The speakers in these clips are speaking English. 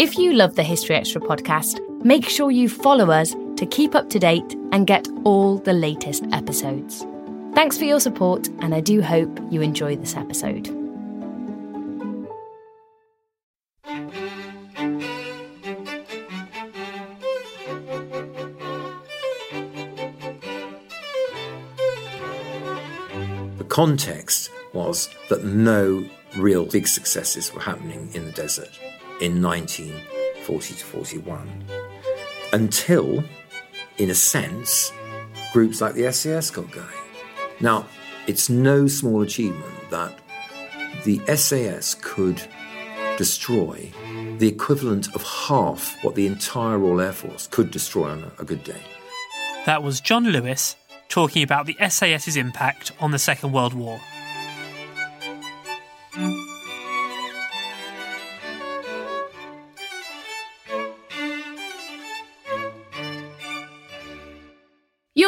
If you love the History Extra podcast, make sure you follow us to keep up to date and get all the latest episodes. Thanks for your support, and I do hope you enjoy this episode. The context was that no real big successes were happening in the desert in 1940 to 41 until, in a sense, groups like the SAS got going. Now, it's no small achievement that the SAS could destroy the equivalent of half what the entire Royal Air Force could destroy on a, good day. That was John Lewis talking about the SAS's impact on the Second World War.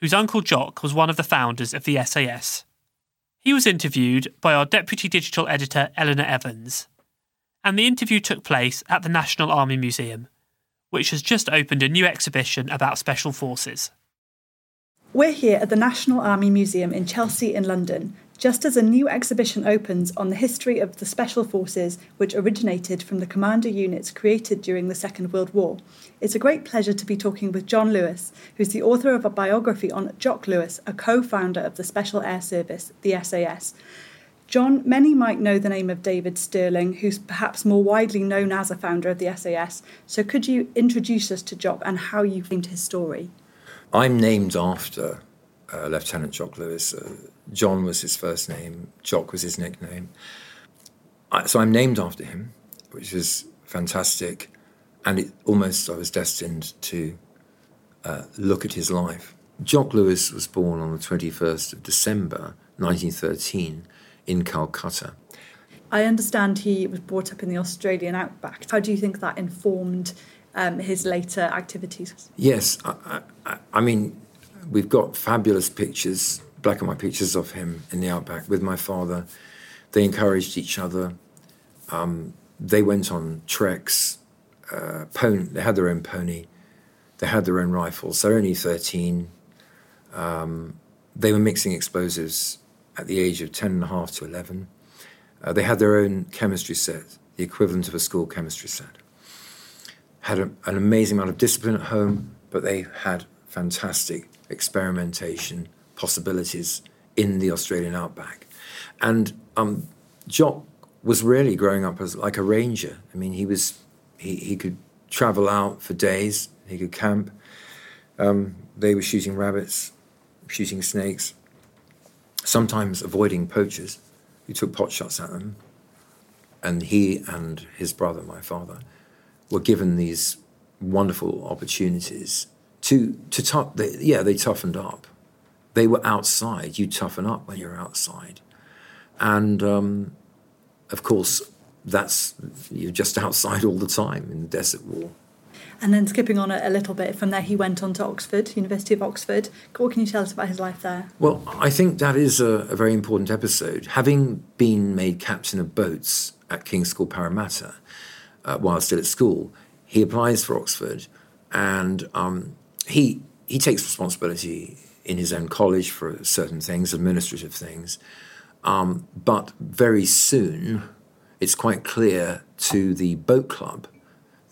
whose uncle Jock was one of the founders of the SAS. He was interviewed by our deputy digital editor Eleanor Evans, and the interview took place at the National Army Museum, which has just opened a new exhibition about special forces. We're here at the National Army Museum in Chelsea in London, just as a new exhibition opens on the history of the Special Forces, which originated from the commander units created during the Second World War. It's a great pleasure to be talking with John Lewis, who's the author of a biography on Jock Lewis, a co founder of the Special Air Service, the SAS. John, many might know the name of David Stirling, who's perhaps more widely known as a founder of the SAS. So could you introduce us to Jock and how you came to his story? I'm named after uh, Lieutenant Jock Lewis. Uh, John was his first name, Jock was his nickname. I, so I'm named after him, which is fantastic. And it almost I was destined to uh, look at his life. Jock Lewis was born on the 21st of December 1913 in Calcutta. I understand he was brought up in the Australian outback. How do you think that informed um, his later activities? Yes, I, I, I mean, we've got fabulous pictures, black and white pictures of him in the outback with my father. They encouraged each other. Um, they went on treks. Uh, they had their own pony. They had their own rifles. They're only 13. Um, they were mixing explosives at the age of 10 and a half to 11. Uh, they had their own chemistry set, the equivalent of a school chemistry set. Had a, an amazing amount of discipline at home, but they had fantastic experimentation possibilities in the Australian outback. And um, Jock was really growing up as like a ranger. I mean, he was he, he could travel out for days. He could camp. Um, they were shooting rabbits, shooting snakes, sometimes avoiding poachers who took pot shots at them. And he and his brother, my father, were given these wonderful opportunities to to tough. They, yeah, they toughened up. They were outside. You toughen up when you're outside, and um, of course, that's you're just outside all the time in the desert war. And then skipping on a, a, little bit from there, he went on to Oxford, University of Oxford. What can you tell us about his life there? Well, I think that is a, a very important episode. Having been made captain of boats at King's School Parramatta uh, while still at school, he applies for Oxford, and um, he he takes responsibility in his own college for certain things, administrative things. Um, but very soon, it's quite clear to the boat club,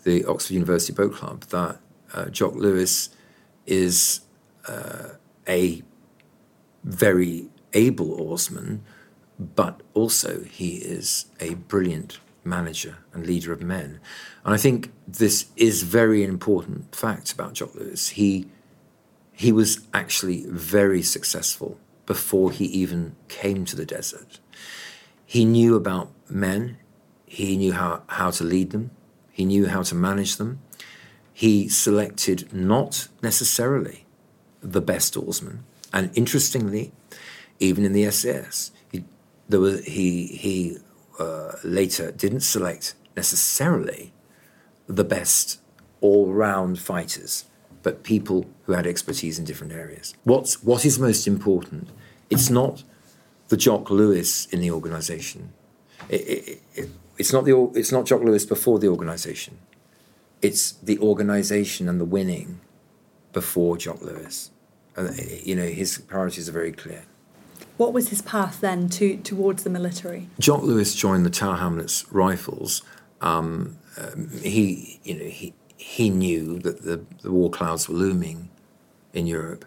the Oxford University Boat Club, that uh, Jock Lewis is uh, a very able oarsman, but also he is a brilliant manager and leader of men. And I think this is very important fact about Jock Lewis. He he was actually very successful before he even came to the desert. He knew about men, he knew how, how to lead them, He knew how to manage them. He selected not necessarily the best oarsmen. And interestingly, even in the SAS, he, was, he, he uh, later didn't select necessarily the best all round fighters, but people who had expertise in different areas. What's, what is most important? It's not the Jock Lewis in the organization. It, it, it, it's, not the, it's not Jock Lewis before the organization. It's the organization and the winning before Jock Lewis. Uh, you know, his priorities are very clear. What was his path then to, towards the military? Jock Lewis joined the Tower Hamlets Rifles. Um, um, he, you know, he, he knew that the, the war clouds were looming in Europe,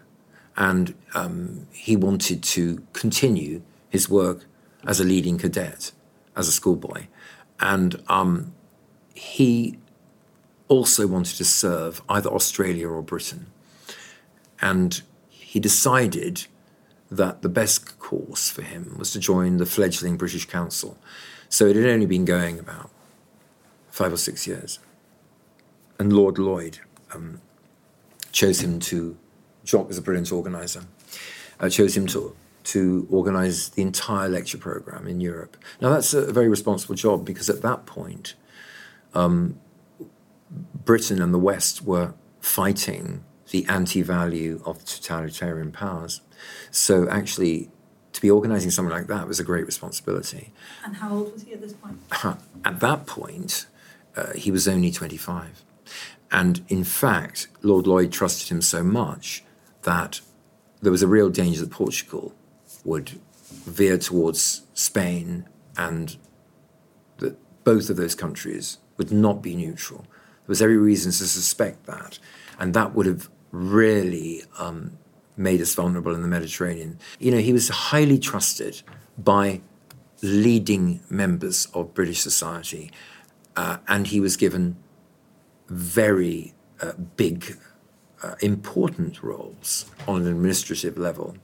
and um, he wanted to continue his work as a leading cadet, as a schoolboy, and um, he also wanted to serve either Australia or Britain, and he decided that the best course for him was to join the fledgling British Council. So it had only been going about five or six years. And Lord Lloyd um, chose him to, Jock was a brilliant organizer, uh, chose him to, to organize the entire lecture program in Europe. Now, that's a very responsible job because at that point, um, Britain and the West were fighting the anti value of totalitarian powers. So, actually, to be organizing something like that was a great responsibility. And how old was he at this point? At that point, uh, he was only 25. And in fact, Lord Lloyd trusted him so much that there was a real danger that Portugal would veer towards Spain and that both of those countries would not be neutral. There was every reason to suspect that. And that would have really um, made us vulnerable in the Mediterranean. You know, he was highly trusted by leading members of British society, uh, and he was given very uh, big, uh, important roles on an administrative level.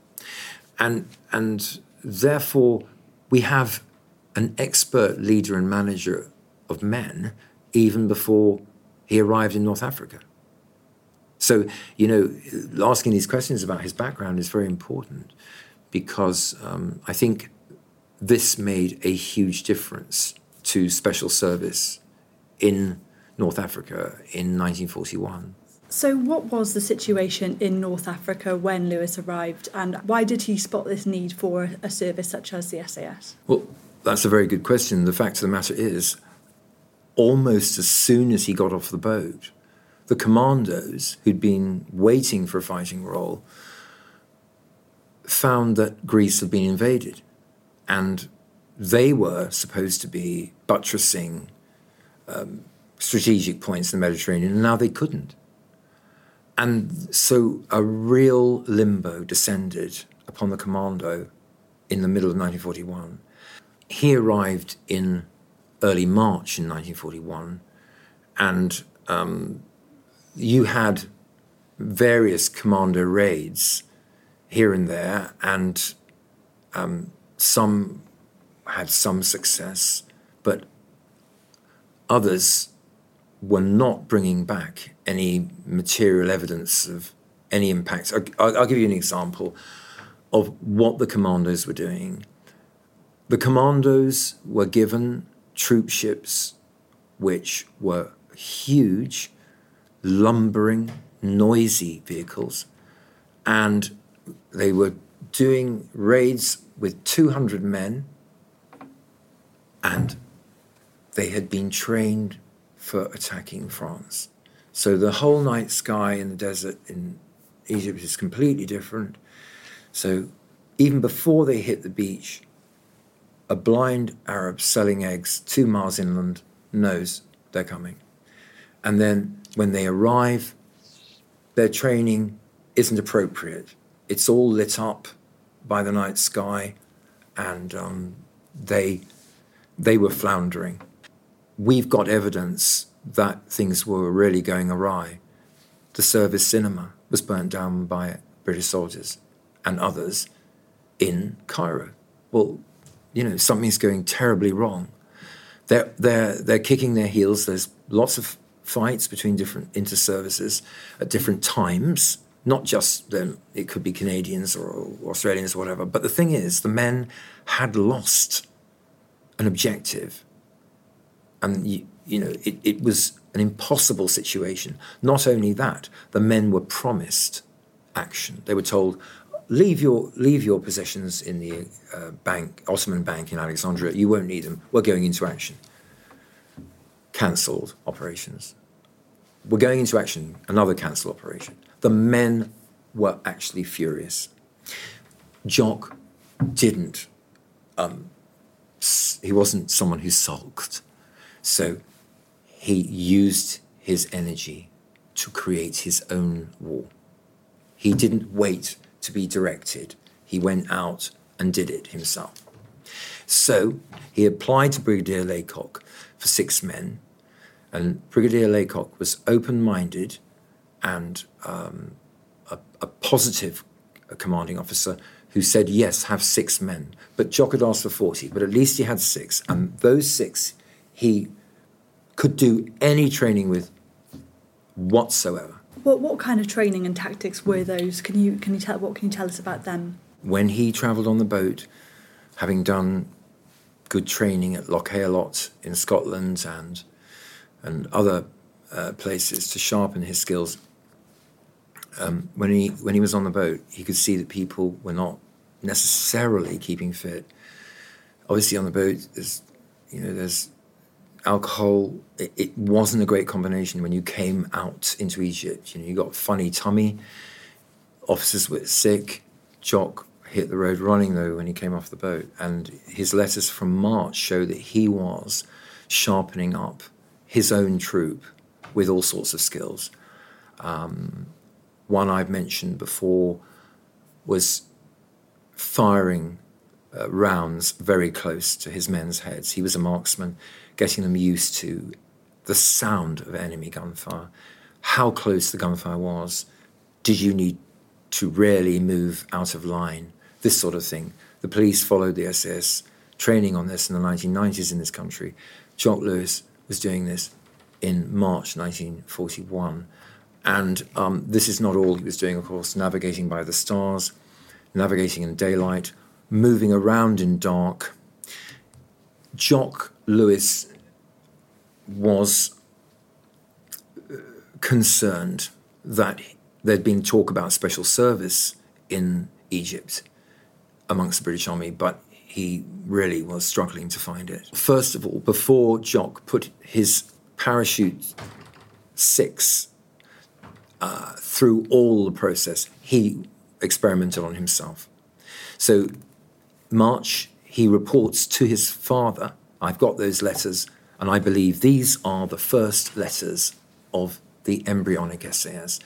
And, and therefore, we have an expert leader and manager of men even before he arrived in North Africa. So, you know, asking these questions about his background is very important because um, I think this made a huge difference to special service in North Africa in 1941. So, what was the situation in North Africa when Lewis arrived, and why did he spot this need for a service such as the SAS? Well, that's a very good question. The fact of the matter is, almost as soon as he got off the boat, the commandos who'd been waiting for a fighting role found that Greece had been invaded, and they were supposed to be buttressing um, strategic points in the Mediterranean, and now they couldn't. And so a real limbo descended upon the commando in the middle of 1941. He arrived in early March in 1941, and um, you had various commando raids here and there, and um, some had some success, but others were not bringing back any material evidence of any impact. I'll, I'll, give you an example of what the commandos were doing. The commandos were given troop ships which were huge, lumbering, noisy vehicles, and they were doing raids with 200 men, and they had been trained for attacking France. So the whole night sky in the desert in Egypt is completely different. So even before they hit the beach, a blind Arab selling eggs two miles inland knows they're coming. And then when they arrive, their training isn't appropriate. It's all lit up by the night sky, and um, they they were floundering we've got evidence that things were really going awry. The service cinema was burnt down by British soldiers and others in Cairo. Well, you know, something's going terribly wrong. they're, they're, they're kicking their heels. There's lots of fights between different inter-services at different times, not just them, it could be Canadians or Australians or whatever. But the thing is, the men had lost an objective. And, you, you know, it, it was an impossible situation. Not only that, the men were promised action. They were told, leave your leave your possessions in the uh, bank, Ottoman Bank in Alexandria. You won't need them. We're going into action. Cancelled operations. We're going into action. Another cancelled operation. The men were actually furious. Jock didn't. Um, he wasn't someone who sulked. So he used his energy to create his own war. He didn't wait to be directed. He went out and did it himself. So he applied to Brigadier Laycock for six men, and Brigadier Laycock was open minded and um, a, a, positive commanding officer who said, Yes, have six men. But Jock had asked for 40, but at least he had six, and those six he could do any training with whatsoever. What what kind of training and tactics were those? Can you can you tell what can you tell us about them? When he travelled on the boat, having done good training at Loch Ailort in Scotland and and other uh, places to sharpen his skills. Um, when he when he was on the boat, he could see that people were not necessarily keeping fit. Obviously, on the boat, there's you know there's alcohol, it, it, wasn't a great combination when you came out into Egypt. You know, you got funny tummy, officers were sick, Jock hit the road running though when he came off the boat. And his letters from March show that he was sharpening up his own troop with all sorts of skills. Um, one I've mentioned before was firing uh, rounds very close to his men's heads. He was a marksman getting them used to the sound of enemy gunfire, how close the gunfire was, did you need to really move out of line, this sort of thing. The police followed the SAS training on this in the 1990s in this country. Jock Lewis was doing this in March 1941. And um, this is not all he was doing, of course, navigating by the stars, navigating in daylight, moving around in dark. Jock Lewis was uh, concerned that there'd been talk about special service in Egypt amongst the British Army, but he really was struggling to find it. First of all, before Jock put his parachute six uh, through all the process, he experimented on himself. So, March, he reports to his father I've got those letters, and I believe these are the first letters of the embryonic SAS.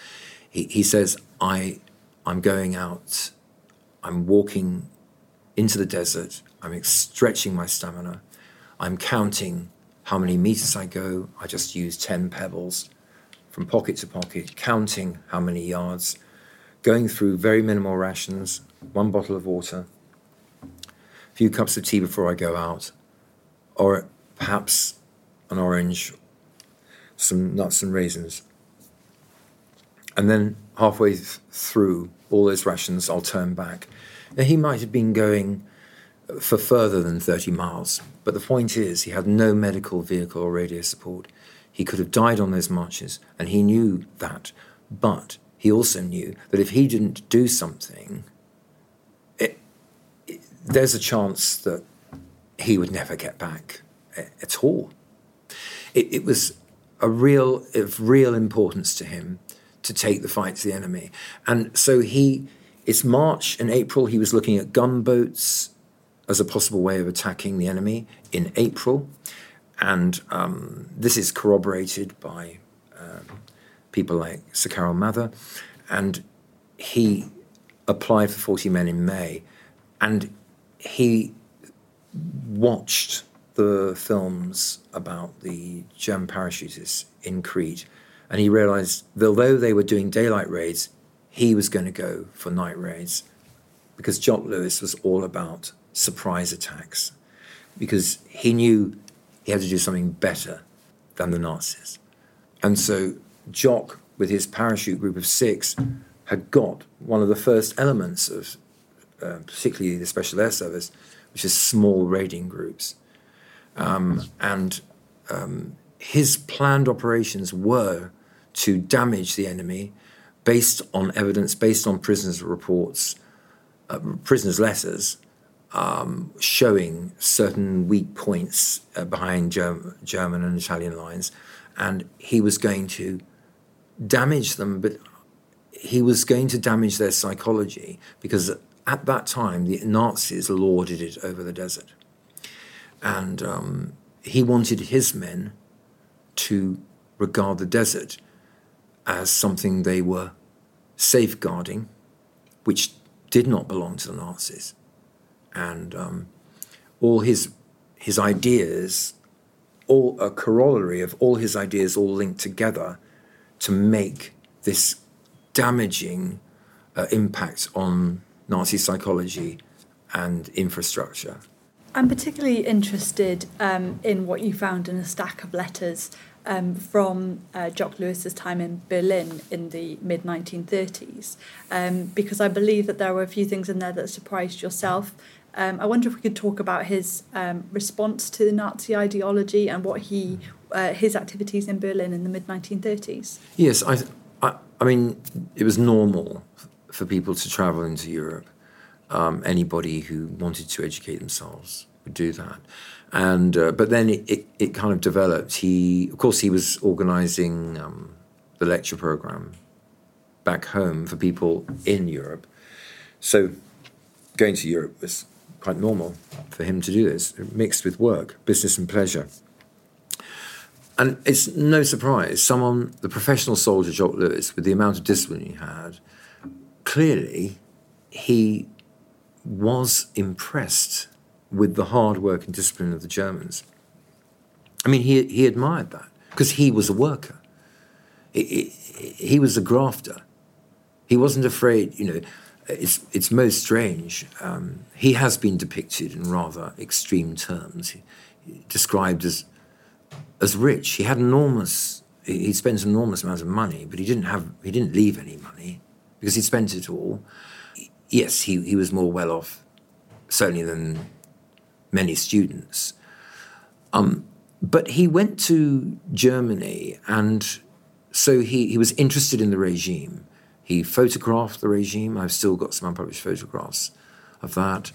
He, he says, I, I'm going out, I'm walking into the desert, I'm stretching my stamina, I'm counting how many meters I go. I just use 10 pebbles from pocket to pocket, counting how many yards, going through very minimal rations, one bottle of water, a few cups of tea before I go out, or perhaps an orange, some nuts and raisins. And then halfway th- through all those rations, I'll turn back. Now, he might have been going for further than 30 miles, but the point is, he had no medical vehicle or radio support. He could have died on those marches, and he knew that. But he also knew that if he didn't do something, it, it, there's a chance that he would never get back at all. It, it was a real of real importance to him to take the fight to the enemy, and so he. It's March and April. He was looking at gunboats as a possible way of attacking the enemy in April, and um, this is corroborated by um, people like Sir Carol Mather, and he applied for 40 men in May, and he watched the films about the German parachutists in Crete, and he realized that although they were doing daylight raids, he was going to go for night raids because Jock Lewis was all about surprise attacks because he knew he had to do something better than the Nazis. And so Jock, with his parachute group of six, had got one of the first elements of uh, particularly the Special Air Service, which is small raiding groups. Um, and um, his planned operations were to damage the enemy based on evidence, based on prisoners' reports, uh, prisoners' letters, um, showing certain weak points uh, behind Germ- German and Italian lines. And he was going to damage them, but he was going to damage their psychology because at that time, the Nazis lorded it over the desert. And um, he wanted his men to regard the desert as something they were safeguarding, which did not belong to the Nazis. And um, all his, his ideas, all a corollary of all his ideas, all linked together to make this damaging uh, impact on Nazi psychology and infrastructure. I'm particularly interested um, in what you found in a stack of letters um, from uh, Jock Lewis's time in Berlin in the mid 1930s, um, because I believe that there were a few things in there that surprised yourself. Um, I wonder if we could talk about his um, response to the Nazi ideology and what he, uh, his activities in Berlin in the mid 1930s. Yes, I, I, I mean, it was normal for people to travel into Europe. Um, anybody who wanted to educate themselves would do that. And uh, but then it, it, it, kind of developed. He, of course, he was organising um, the lecture program back home for people in Europe. So going to Europe was quite normal for him to do this, mixed with work, business and pleasure. And it's no surprise, someone, the professional soldier Jock Lewis, with the amount of discipline he had, clearly he was impressed with the hard work and discipline of the Germans. I mean, he, he admired that because he was a worker. He, he, he, was a grafter. He wasn't afraid, you know. It's, it's most strange. Um, he has been depicted in rather extreme terms, he, described as, as rich. He had enormous, he spent enormous amounts of money, but he didn't have, he didn't leave any money because he'd spent it all. Yes, he, he was more well off, certainly than many students. Um, but he went to Germany, and so he, he was interested in the regime. He photographed the regime. I've still got some unpublished photographs of that.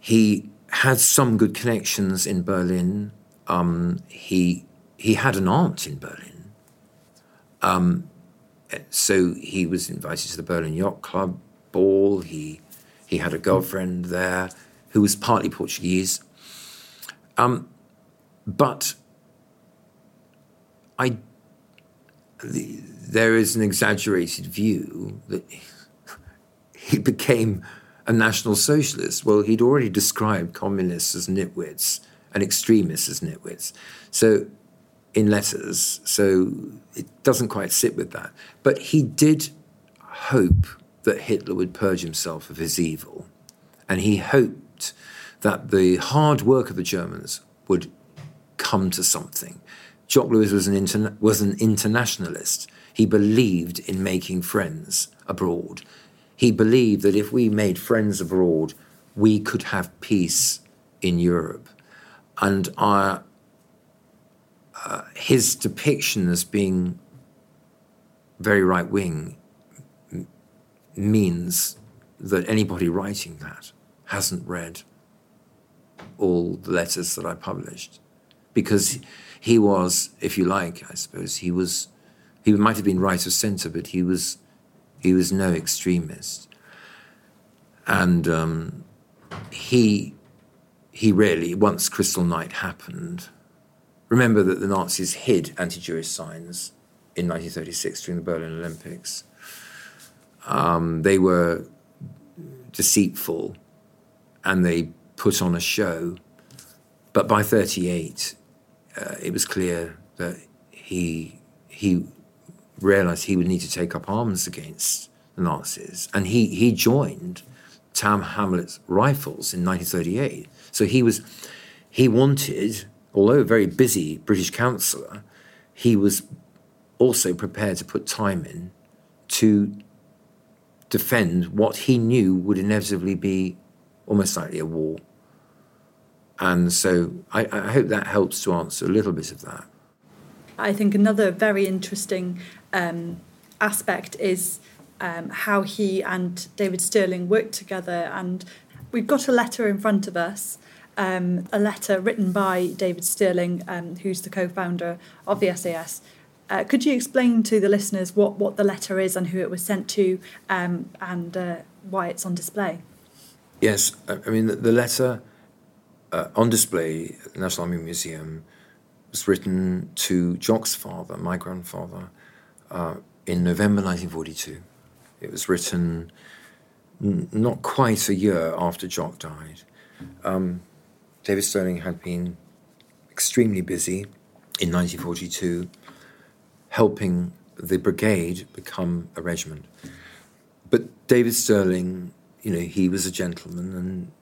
He had some good connections in Berlin. Um, he he had an aunt in Berlin. Um, so he was invited to the Berlin Yacht Club ball. He he had a girlfriend there who was partly Portuguese. Um, but I the, there is an exaggerated view that he became a national socialist. Well, he'd already described communists as nitwits and extremists as nitwits. So in letters, so it doesn't quite sit with that. But he did hope that Hitler would purge himself of his evil, and he hoped that the hard work of the Germans would come to something. Jock Lewis was an, interna- was an internationalist. He believed in making friends abroad. He believed that if we made friends abroad, we could have peace in Europe. And our uh, his depiction as being very right wing m- means that anybody writing that hasn't read all the letters that I published. Because he was, if you like, I suppose, he was, he might have been right of centre, but he was, he was no extremist. And um, he, he really, once Crystal Night happened, Remember that the Nazis hid anti Jewish signs in 1936 during the Berlin Olympics. Um, they were deceitful and they put on a show. But by 38, uh, it was clear that he, he realized he would need to take up arms against the Nazis. And he, he joined Tower Hamlets Rifles in 1938. So he was, he wanted although a very busy British councillor, he was also prepared to put time in to defend what he knew would inevitably be almost likely a war. And so I, I hope that helps to answer a little bit of that. I think another very interesting um, aspect is um, how he and David Stirling worked together. And we've got a letter in front of us, um, a letter written by David Stirling, um, who's the co founder of the SAS. Uh, could you explain to the listeners what, what the letter is and who it was sent to um, and uh, why it's on display? Yes, I mean, the, the letter uh, on display at the National Army Museum was written to Jock's father, my grandfather, uh, in November 1942. It was written n- not quite a year after Jock died. Um, David Stirling had been extremely busy in 1942 helping the brigade become a regiment. But David Stirling, you know, he was a gentleman and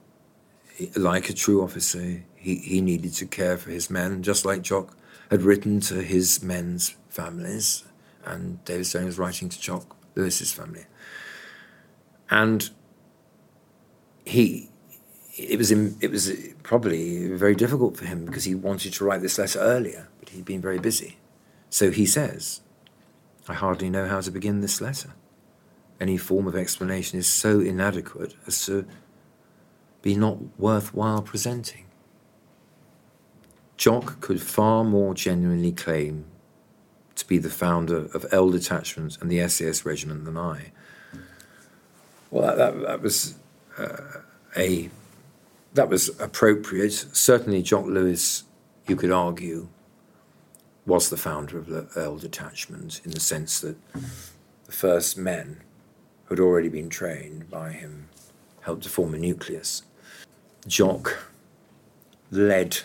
he, like a true officer, he, he needed to care for his men, just like Jock had written to his men's families, and David Stirling was writing to Jock Lewis's family. And he, it was in, it was probably very difficult for him because he wanted to write this letter earlier, but he'd been very busy. So he says, I hardly know how to begin this letter. Any form of explanation is so inadequate as to be not worthwhile presenting. Jock could far more genuinely claim to be the founder of L Detachment and the SAS Regiment than I. Well, that, that, that was uh, a that was appropriate. Certainly, Jock Lewis, you could argue, was the founder of the L Detachment in the sense that the first men who had already been trained by him helped to form a nucleus. Jock led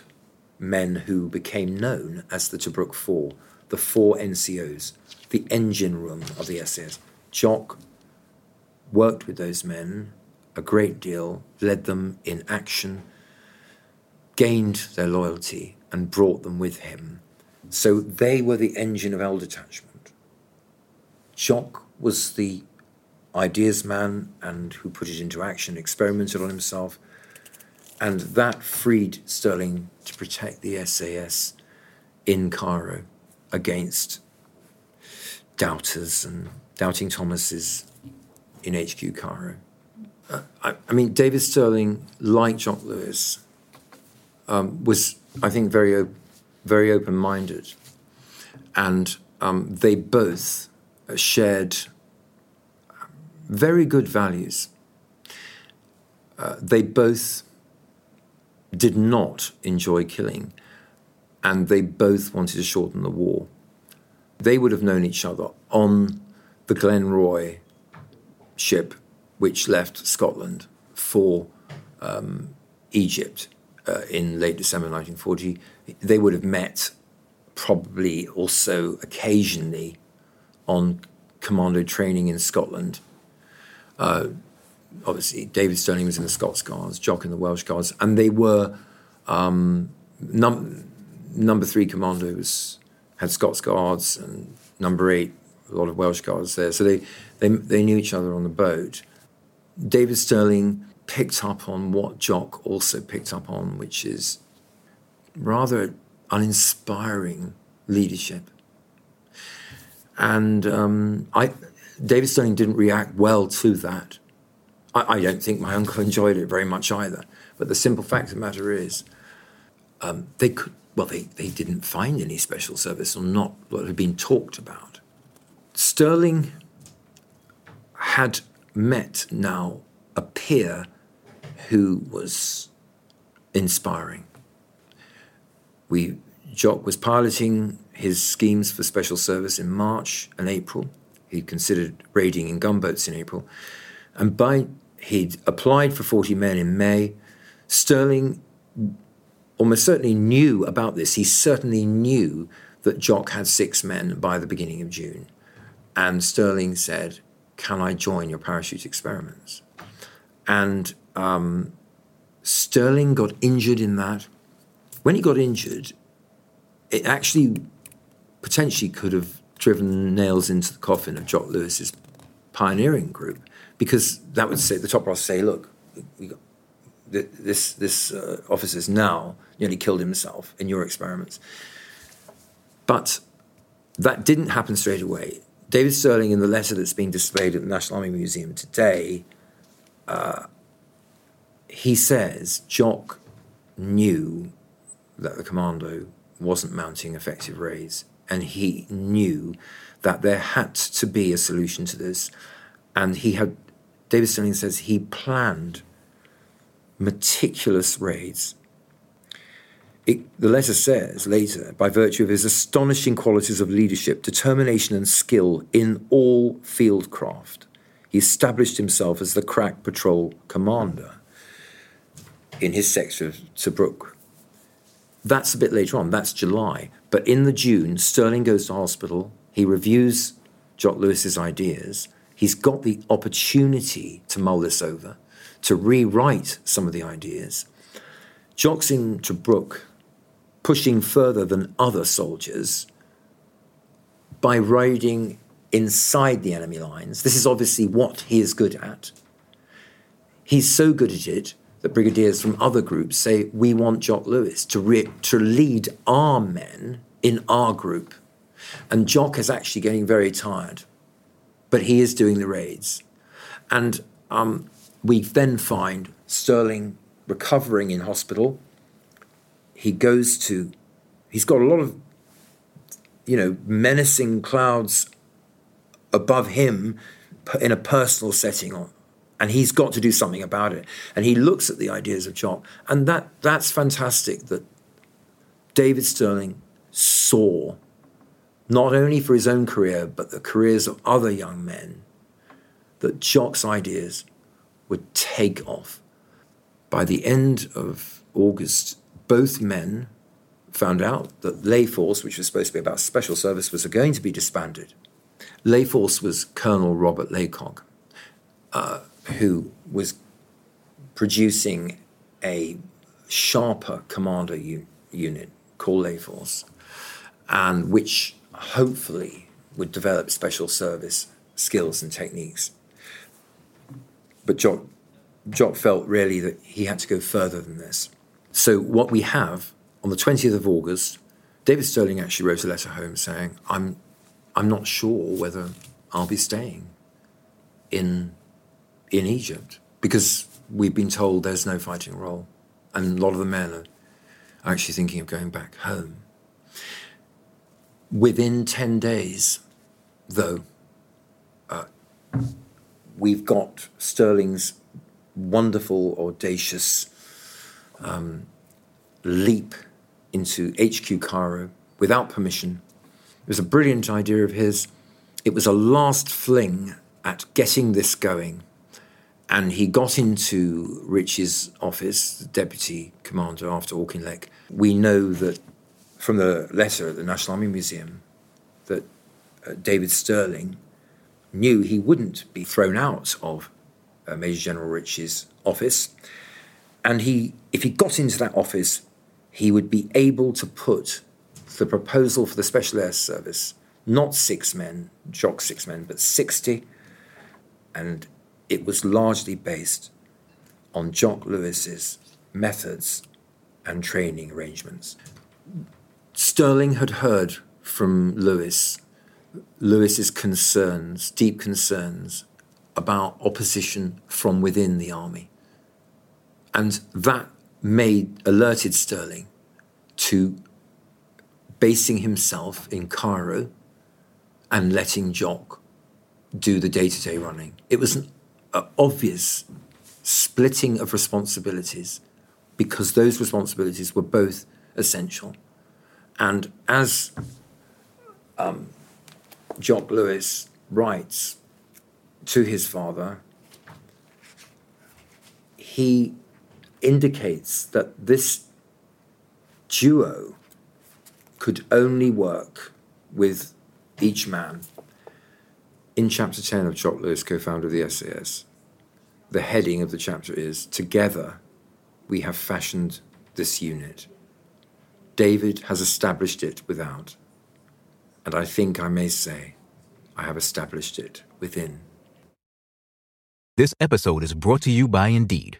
men who became known as the Tobruk Four, the four NCOs, the engine room of the SAS. Jock worked with those men a great deal, led them in action, gained their loyalty, and brought them with him so they were the engine of L Detachment. Jock was the ideas man and who put it into action, experimented on himself, and that freed Stirling to protect the SAS in Cairo against doubters and doubting Thomases in HQ Cairo. I, I, mean, David Stirling, like Jock Lewis, um, was, I think, very open very open minded. And um, they both shared very good values. Uh, they both did not enjoy killing, and they both wanted to shorten the war. They would have known each other on the Glenroy ship, which left Scotland for um, Egypt uh, in late December 1940 they would have met probably also occasionally on commando training in Scotland. Uh, obviously, David Stirling was in the Scots Guards, Jock in the Welsh Guards, and they were um, num- number three commandos had Scots Guards, and number eight a lot of Welsh Guards there. So they, they they knew each other on the boat. David Stirling picked up on what Jock also picked up on, which is rather uninspiring leadership. And um, I, David Stirling didn't react well to that. I, I, don't think my uncle enjoyed it very much either. But the simple fact of the matter is, um, they could, well, they, they didn't find any special service or not what had been talked about. Stirling had met now a peer who was inspiring we Jock was piloting his schemes for special service in March and April. He considered raiding in gunboats in April, and by he'd applied for 40 men in May. Stirling almost certainly knew about this. He certainly knew that Jock had six men by the beginning of June. And Stirling said, Can I join your parachute experiments? And um, Stirling got injured in that when he got injured, it actually potentially could have driven nails into the coffin of Jock Lewis's pioneering group, because that would say the top brass say, look, got, this this uh, officer's now nearly killed himself in your experiments. But that didn't happen straight away. David Stirling, in the letter that's being displayed at the National Army Museum today, uh, he says Jock knew that the commando wasn't mounting effective raids, and he knew that there had to be a solution to this. And he had, David Stirling says he planned meticulous raids. It, the letter says later, by virtue of his astonishing qualities of leadership, determination, and skill in all field craft, he established himself as the crack patrol commander in his sector of Tobruk. That's a bit later on, that's July. But in the June, Stirling goes to hospital, he reviews Jock Lewis's ideas, he's got the opportunity to mull this over, to rewrite some of the ideas. Jock's in Tobruk, pushing further than other soldiers by riding inside the enemy lines. This is obviously what he is good at. He's so good at it that brigadiers from other groups say, We want Jock Lewis to, re- to lead our men in our group. And Jock is actually getting very tired, but he is doing the raids. And um, we then find Stirling recovering in hospital. He goes to, he's got a lot of, you know, menacing clouds above him in a personal setting on, and he's got to do something about it. And he looks at the ideas of Jock, and that that's fantastic that David Stirling saw not only for his own career but the careers of other young men that Jock's ideas would take off. By the end of August, both men found out that Lay Force, which was supposed to be about special service, was going to be disbanded. Lay Force was Colonel Robert Laycock. Uh, who was producing a sharper commander u- unit called Lay Force, and which hopefully would develop special service skills and techniques. But Jock, Jock felt really that he had to go further than this. So, what we have on the 20th of August, David Stirling actually wrote a letter home saying, I'm, I'm not sure whether I'll be staying in in Egypt because we've been told there's no fighting role. And a lot of the men are actually thinking of going back home. Within 10 days, though, uh, we've got Stirling's wonderful, audacious um, leap into HQ Cairo without permission. It was a brilliant idea of his. It was a last fling at getting this going and he got into Ritchie's office, the deputy commander after Auchinleck. We know that from the letter at the National Army Museum that uh, David Stirling knew he wouldn't be thrown out of uh, Major General Ritchie's office. And he, if he got into that office, he would be able to put the proposal for the Special Air Service, not six men, Jock six men, but 60, and it was largely based on Jock Lewis's methods and training arrangements. Stirling had heard from Lewis Lewis's concerns, deep concerns about opposition from within the army. And that made alerted Stirling to basing himself in Cairo and letting Jock do the day-to-day running. It was an obvious splitting of responsibilities because those responsibilities were both essential. And as um, Jock Lewis writes to his father, he indicates that this duo could only work with each man in chapter 10 of Jock Lewis, co founder of the SAS, the heading of the chapter is Together we have fashioned this unit. David has established it without. And I think I may say, I have established it within. This episode is brought to you by Indeed.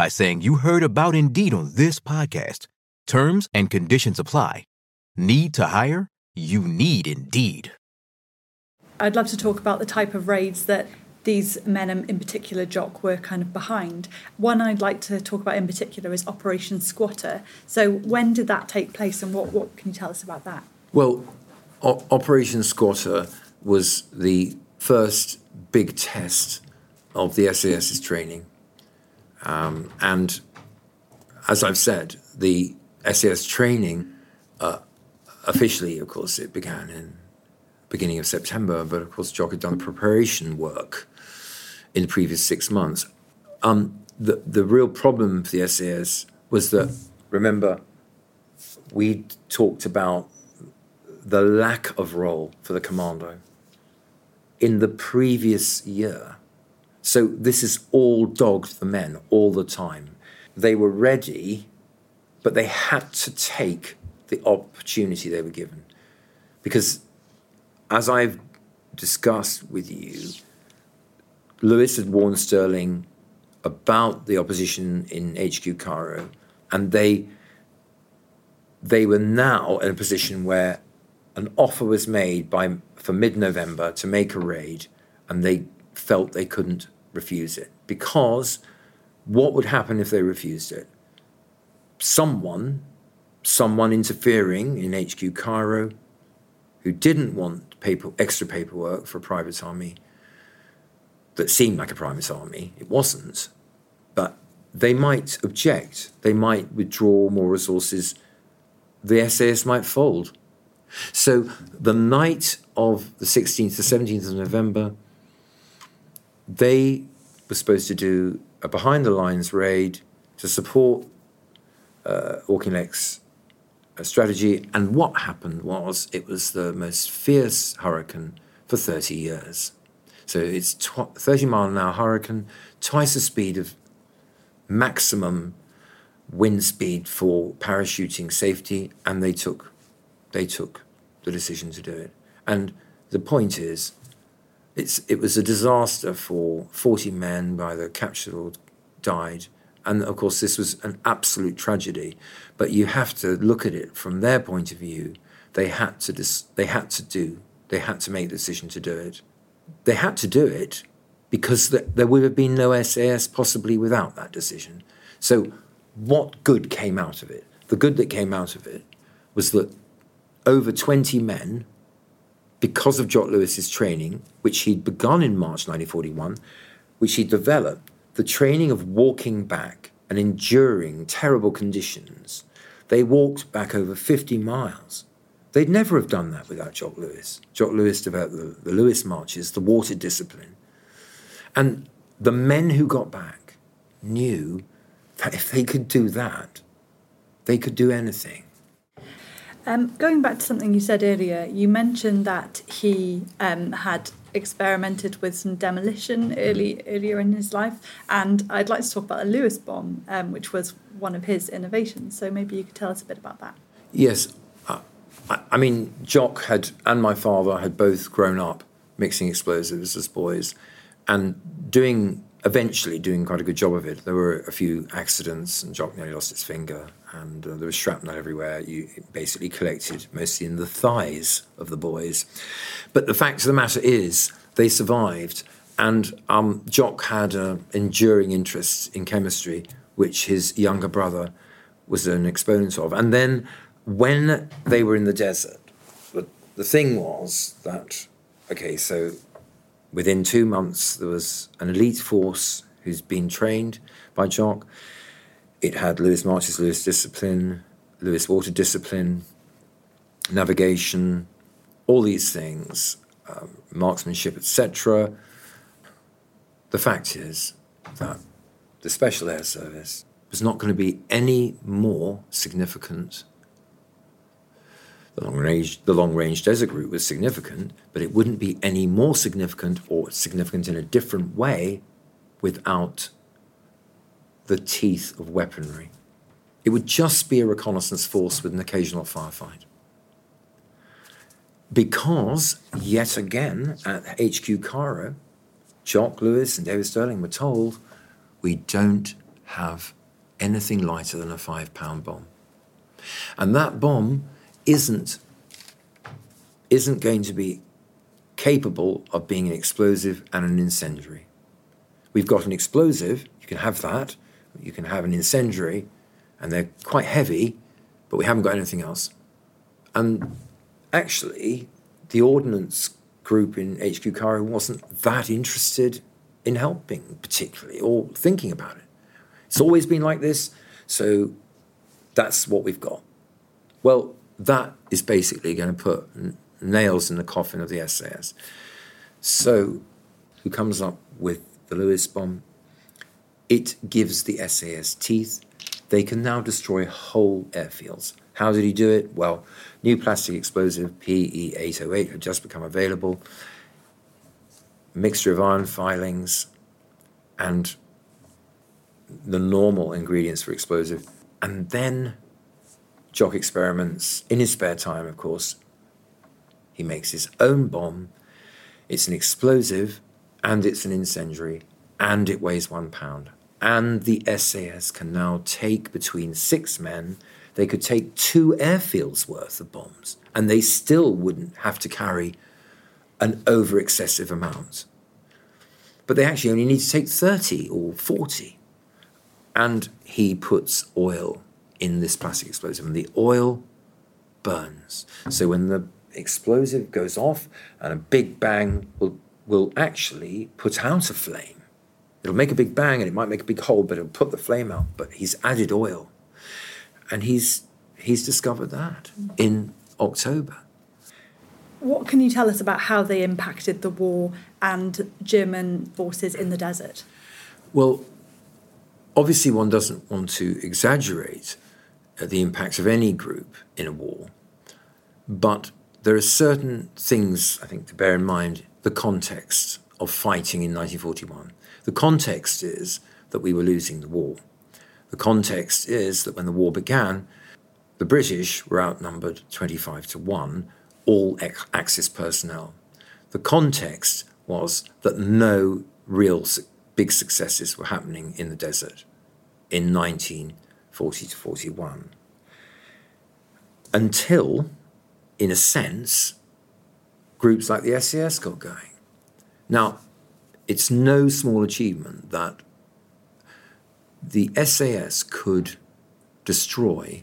by saying you heard about Indeed on this podcast. Terms and conditions apply. Need to hire? You need Indeed. I'd love to talk about the type of raids that these men, in particular Jock, were kind of behind. One I'd like to talk about in particular is Operation Squatter. So, when did that take place, and what, what can you tell us about that? Well, o- Operation Squatter was the first big test of the SAS's training. Um, and as I've said, the SAS training, uh, officially, of course, it began in beginning of September, but of course, Jock had done preparation work in the previous six months. Um, the, the real problem for the SAS was that, remember, we talked about the lack of role for the commando in the previous year. So this is all dogged for men all the time. They were ready, but they had to take the opportunity they were given. Because as I've discussed with you, Lewis had warned Stirling about the opposition in HQ Cairo, and they they were now in a position where an offer was made by for mid-November to make a raid, and they felt they couldn't refuse it because what would happen if they refused it? Someone, someone interfering in HQ Cairo, who didn't want paper, extra paperwork for a private army that seemed like a private army. It wasn't. But they might object. They might withdraw more resources. The SAS might fold. So the night of the 16th to 17th of November, they were supposed to do a behind the lines raid to support uh, uh, strategy. And what happened was it was the most fierce hurricane for 30 years. So it's tw- 30 mile an hour hurricane, twice the speed of maximum wind speed for parachuting safety, and they took they took the decision to do it. And the point is, it's it was a disaster for 40 men, either captured or died. And of course, this was an absolute tragedy. But you have to look at it from their point of view. They had to dis- they had to do they had to make the decision to do it they had to do it because th- there would have been no SAS possibly without that decision. So, what good came out of it? The good that came out of it was that over 20 men, because of Jock Lewis's training, which he'd begun in March 1941, which he developed, the training of walking back and enduring terrible conditions, they walked back over 50 miles They'd never have done that without Jock Lewis. Jock Lewis developed the, the Lewis marches, the water discipline. And the men who got back knew that if they could do that, they could do anything. Um, going back to something you said earlier, you mentioned that he um, had experimented with some demolition early earlier in his life, and I'd like to talk about a Lewis bomb, um, which was one of his innovations. So maybe you could tell us a bit about that. Yes, I mean, Jock had and my father had both grown up mixing explosives as boys, and doing eventually doing quite a good job of it. There were a few accidents, and Jock nearly lost his finger, and uh, there was shrapnel everywhere. You basically collected mostly in the thighs of the boys. But the fact of the matter is, they survived, and um, Jock had an enduring interest in chemistry, which his younger brother was an exponent of, and then when they were in the desert, the, the thing was that, okay, so within two months, there was an elite force who's been trained by Jock. It had Lewis Marches, Lewis Discipline, Lewis Water Discipline, navigation, all these things, um, marksmanship, etc. The fact is that the Special Air Service was not going to be any more significant. The long range, the long range desert route was significant, but it wouldn't be any more significant or significant in a different way without the teeth of weaponry. It would just be a reconnaissance force with an occasional firefight. Because, yet again, at HQ Cairo, Jock Lewis and David Stirling were told, we don't have anything lighter than a five pound bomb. And that bomb isn't, isn't going to be capable of being an explosive and an incendiary. We've got an explosive, you can have that, you can have an incendiary, and they're quite heavy, but we haven't got anything else. And actually, the ordnance group in HQ Cairo wasn't that interested in helping, particularly, or thinking about it. It's always been like this, so that's what we've got. Well, that is basically going to put n- nails in the coffin of the SAS. So, who comes up with the Lewis bomb? It gives the SAS teeth. They can now destroy whole airfields. How did he do it? Well, new plastic explosive PE 808 had just become available. Mixture of iron filings and the normal ingredients for explosive. And then Jock experiments in his spare time, of course. He makes his own bomb. It's an explosive and it's an incendiary and it weighs one pound. And the SAS can now take between six men, they could take two airfields worth of bombs, and they still wouldn't have to carry an over excessive amount. But they actually only need to take 30 or 40. And he puts oil in this plastic explosive, and the oil burns. So when the explosive goes off, and a big bang will, will actually put out a flame. It'll make a big bang and it might make a big hole, but it'll put the flame out. But he's added oil. And he's he's discovered that in October. What can you tell us about how they impacted the war and German forces in the desert? Well, obviously, one doesn't want to exaggerate Uh, the impacts of any group in a war, but there are certain things I think to bear in mind the context of fighting in 1941. The context is that we were losing the war. The context is that when the war began, the British were outnumbered 25 to 1, all Axis personnel. The context was that no real big successes were happening in the desert in 1940 to 41. Until, in a sense, groups like the SAS got going. Now, it's no small achievement that the SAS could destroy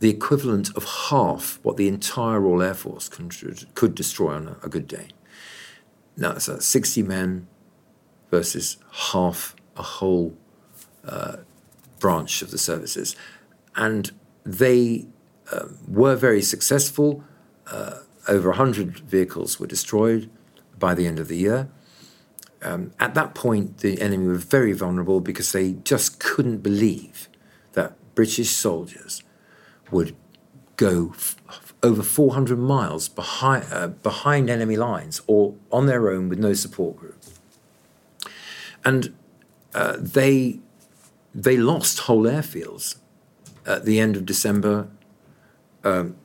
the equivalent of half what the entire Royal Air Force could, destroy on a, good day. Now, it's so 60 men versus half a whole uh, branch of the services. And they uh, were very successful. Uh, over 100 vehicles were destroyed by the end of the year. Um, at that point, the enemy were very vulnerable because they just couldn't believe that British soldiers would go f- over 400 miles behind, uh, behind enemy lines or on their own with no support group. And uh, they, they lost whole airfields. At the end of December, um,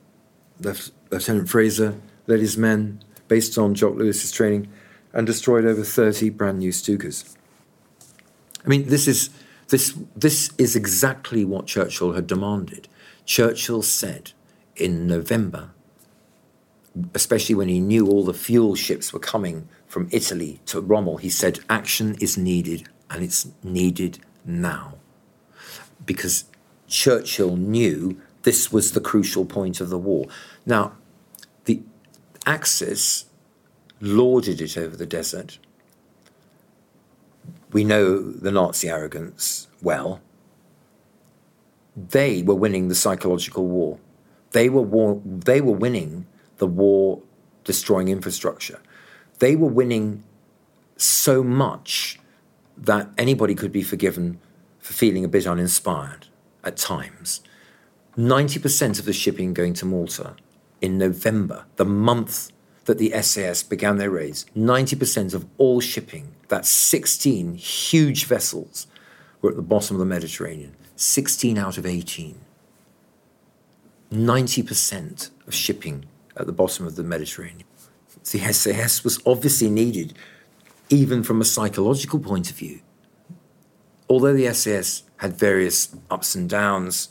Lieutenant Fraser led his men, based on Jock Lewis's training, and destroyed over 30 brand new Stukas. I mean, this is, this, this is exactly what Churchill had demanded. Churchill said in November, especially when he knew all the fuel ships were coming from Italy to Rommel, he said, action is needed and it's needed now. Because Churchill knew this was the crucial point of the war. Now, the Axis lorded it over the desert. We know the Nazi arrogance well. They were winning the psychological war. They were war, they were winning the war destroying infrastructure. They were winning so much that anybody could be forgiven for feeling a bit uninspired at times. 90% of the shipping going to Malta in November, the month that the SAS began their raids, 90% of all shipping, that's 16 huge vessels, were at the bottom of the Mediterranean. 16 out of 18. 90% of shipping at the bottom of the Mediterranean. The SAS was obviously needed, even from a psychological point of view. Although the SAS had various ups and downs,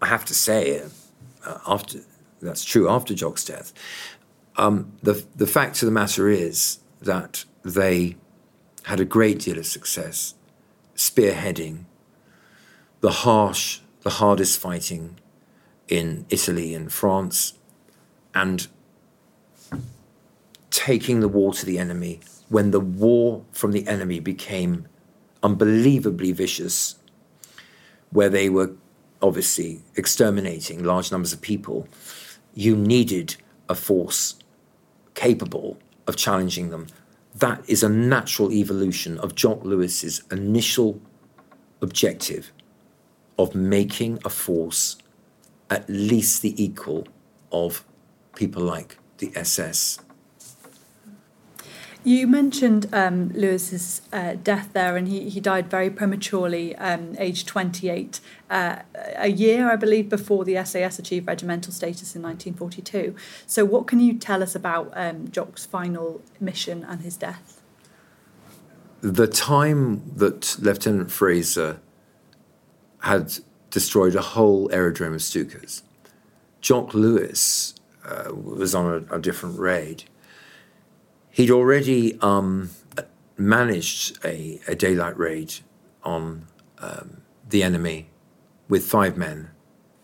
I have to say, uh, after that's true after Jock's death. Um, the the fact of the matter is that they had a great deal of success spearheading the harsh, the hardest fighting in Italy and France, and taking the war to the enemy when the war from the enemy became unbelievably vicious, where they were obviously exterminating large numbers of people, you needed a force capable of challenging them. That is a natural evolution of Jock Lewis's initial objective of making a force at least the equal of people like the SS you mentioned um, Lewis's uh, death there, and he, he died very prematurely, um, aged 28, uh, a year, I believe, before the SAS achieved regimental status in 1942. So, what can you tell us about um, Jock's final mission and his death? The time that Lieutenant Fraser had destroyed a whole aerodrome of Stukas, Jock Lewis uh, was on a, a different raid He'd already um, managed a, a, daylight raid on um, the enemy with five men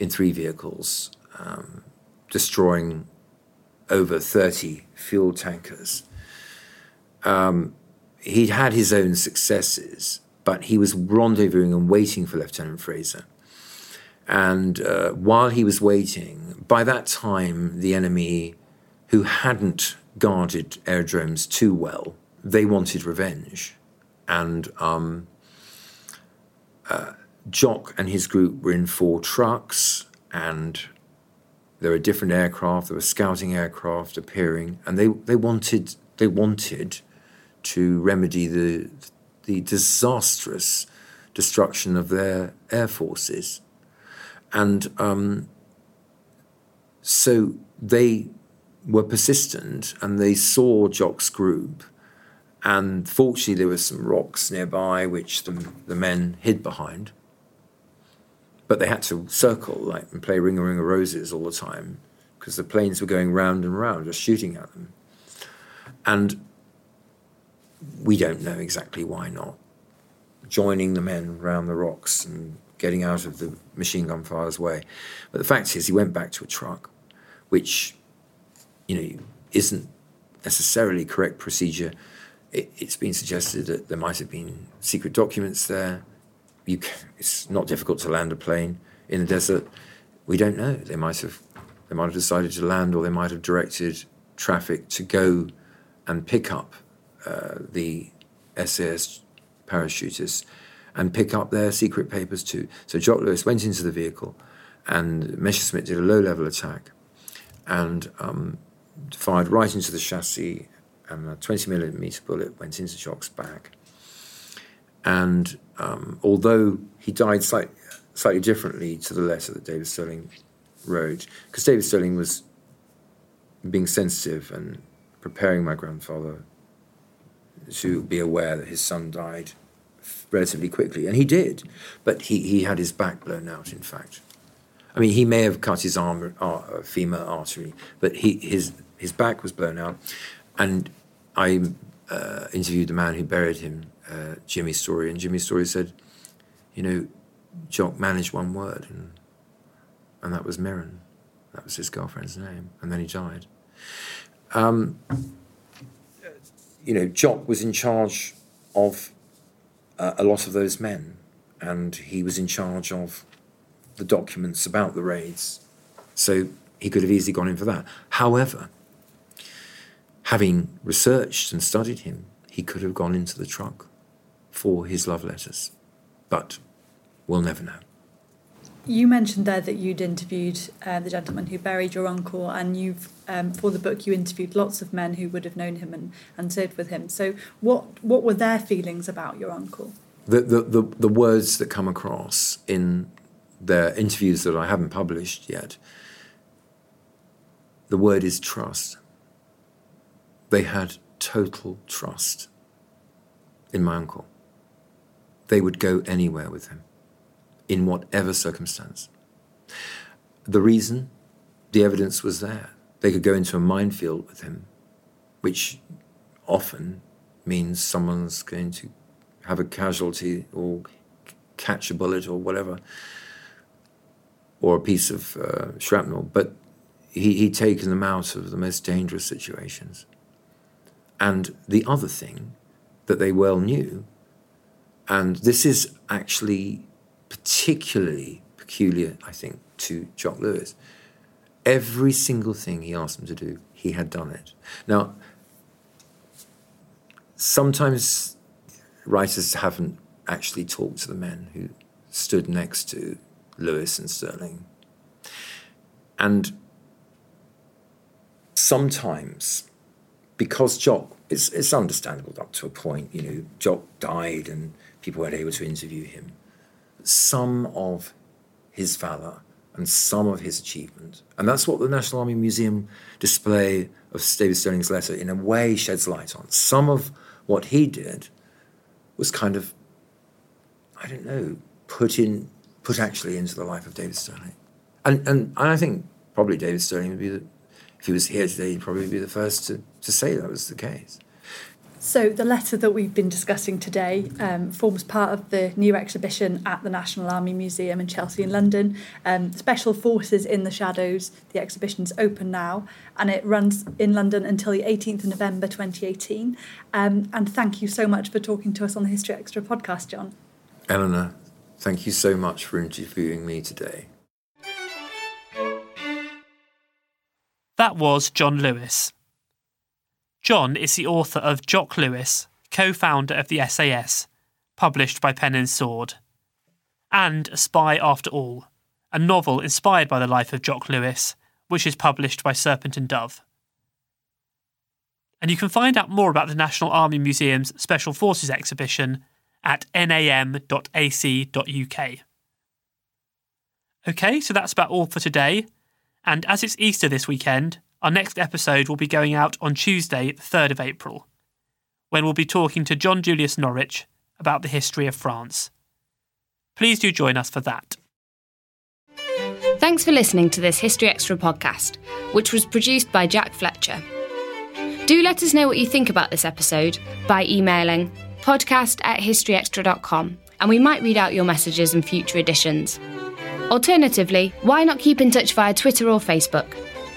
in three vehicles, um, destroying over 30 fuel tankers. Um, he'd had his own successes, but he was rendezvousing and waiting for Lieutenant Fraser. And uh, while he was waiting, by that time, the enemy, who hadn't guarded aerodromes too well. They wanted revenge. And um, uh, Jock and his group were in four trucks, and there were different aircraft. There were scouting aircraft appearing, and they, they wanted they wanted to remedy the the disastrous destruction of their air forces, and um, so they were persistent and they saw Jock's group. And fortunately, there were some rocks nearby which the, the men hid behind. But they had to circle like and play Ring a Ring of Roses all the time because the planes were going round and round, just shooting at them. And we don't know exactly why not. Joining the men round the rocks and getting out of the machine gun fire's way. But the fact is, he went back to a truck, which you know, isn't necessarily correct procedure. It, has been suggested that there might have been secret documents there. Can, it's not difficult to land a plane in the desert. We don't know. They might have they might have decided to land, or they might have directed traffic to go and pick up uh, the SAS parachutists and pick up their secret papers too. So Jock Lewis went into the vehicle, and Messerschmitt did a low-level attack, and um, fired right into the chassis, and a 20 millimeter bullet went into Jock's back. And um, although he died slightly, slightly differently to the letter that David Stirling wrote, because David Stirling was being sensitive and preparing my grandfather to be aware that his son died relatively quickly, and he did, but he, he had his back blown out, in fact. I mean, he may have cut his arm, uh, femur artery, but he, his his back was blown out, and I uh, interviewed the man who buried him, uh, Jimmy Storie, and Jimmy Storie said, you know, Jock managed one word, and and that was Mirren. That was his girlfriend's name, and then he died. Um, you know, Jock was in charge of uh, a lot of those men, and he was in charge of the documents about the raids. So he could have easily gone in for that. However, having researched and studied him, he could have gone into the truck for his love letters. But we'll never know. You mentioned there that you'd interviewed uh, the gentleman who buried your uncle, and you've um, for the book you interviewed lots of men who would have known him and, and served with him. So, what what were their feelings about your uncle? The, the, the, the words that come across in their interviews that I haven't published yet, the word is trust. They had total trust in my uncle. They would go anywhere with him in whatever circumstance. The reason, the evidence was there. They could go into a minefield with him, which often means someone's going to have a casualty or catch a bullet or whatever, or a piece of uh, shrapnel. But he, he'd taken them out of the most dangerous situations. And the other thing that they well knew, and this is actually particularly peculiar, I think, to Jock Lewis. Every single thing he asked them to do, he had done it. Now, sometimes writers haven't actually talked to the men who stood next to Lewis and Stirling. And sometimes, because Jock, it's, it's understandable up to a point, you know, Jock died and people weren't able to interview him some of his valour and some of his achievement. And that's what the National Army Museum display of David Stirling's letter, in a way, sheds light on. Some of what he did was kind of, I don't know, put in, put actually into the life of David Stirling. And, and, I think probably David Stirling would be the, if he was here today, he'd probably be the first to, to say that was the case. So, the letter that we've been discussing today um, forms part of the new exhibition at the National Army Museum in Chelsea in London. Um, Special Forces in the Shadows. The exhibition's open now and it runs in London until the 18th of November 2018. Um, and thank you so much for talking to us on the History Extra podcast, John. Eleanor, thank you so much for interviewing me today. That was John Lewis. John is the author of Jock Lewis, co founder of the SAS, published by Pen and Sword, and A Spy After All, a novel inspired by the life of Jock Lewis, which is published by Serpent and Dove. And you can find out more about the National Army Museum's Special Forces exhibition at nam.ac.uk. Okay, so that's about all for today. And as it's Easter this weekend, our next episode will be going out on Tuesday, the 3rd of April, when we'll be talking to John Julius Norwich about the history of France. Please do join us for that. Thanks for listening to this History Extra podcast, which was produced by Jack Fletcher. Do let us know what you think about this episode by emailing podcast at historyextra.com and we might read out your messages in future editions. Alternatively, why not keep in touch via Twitter or Facebook?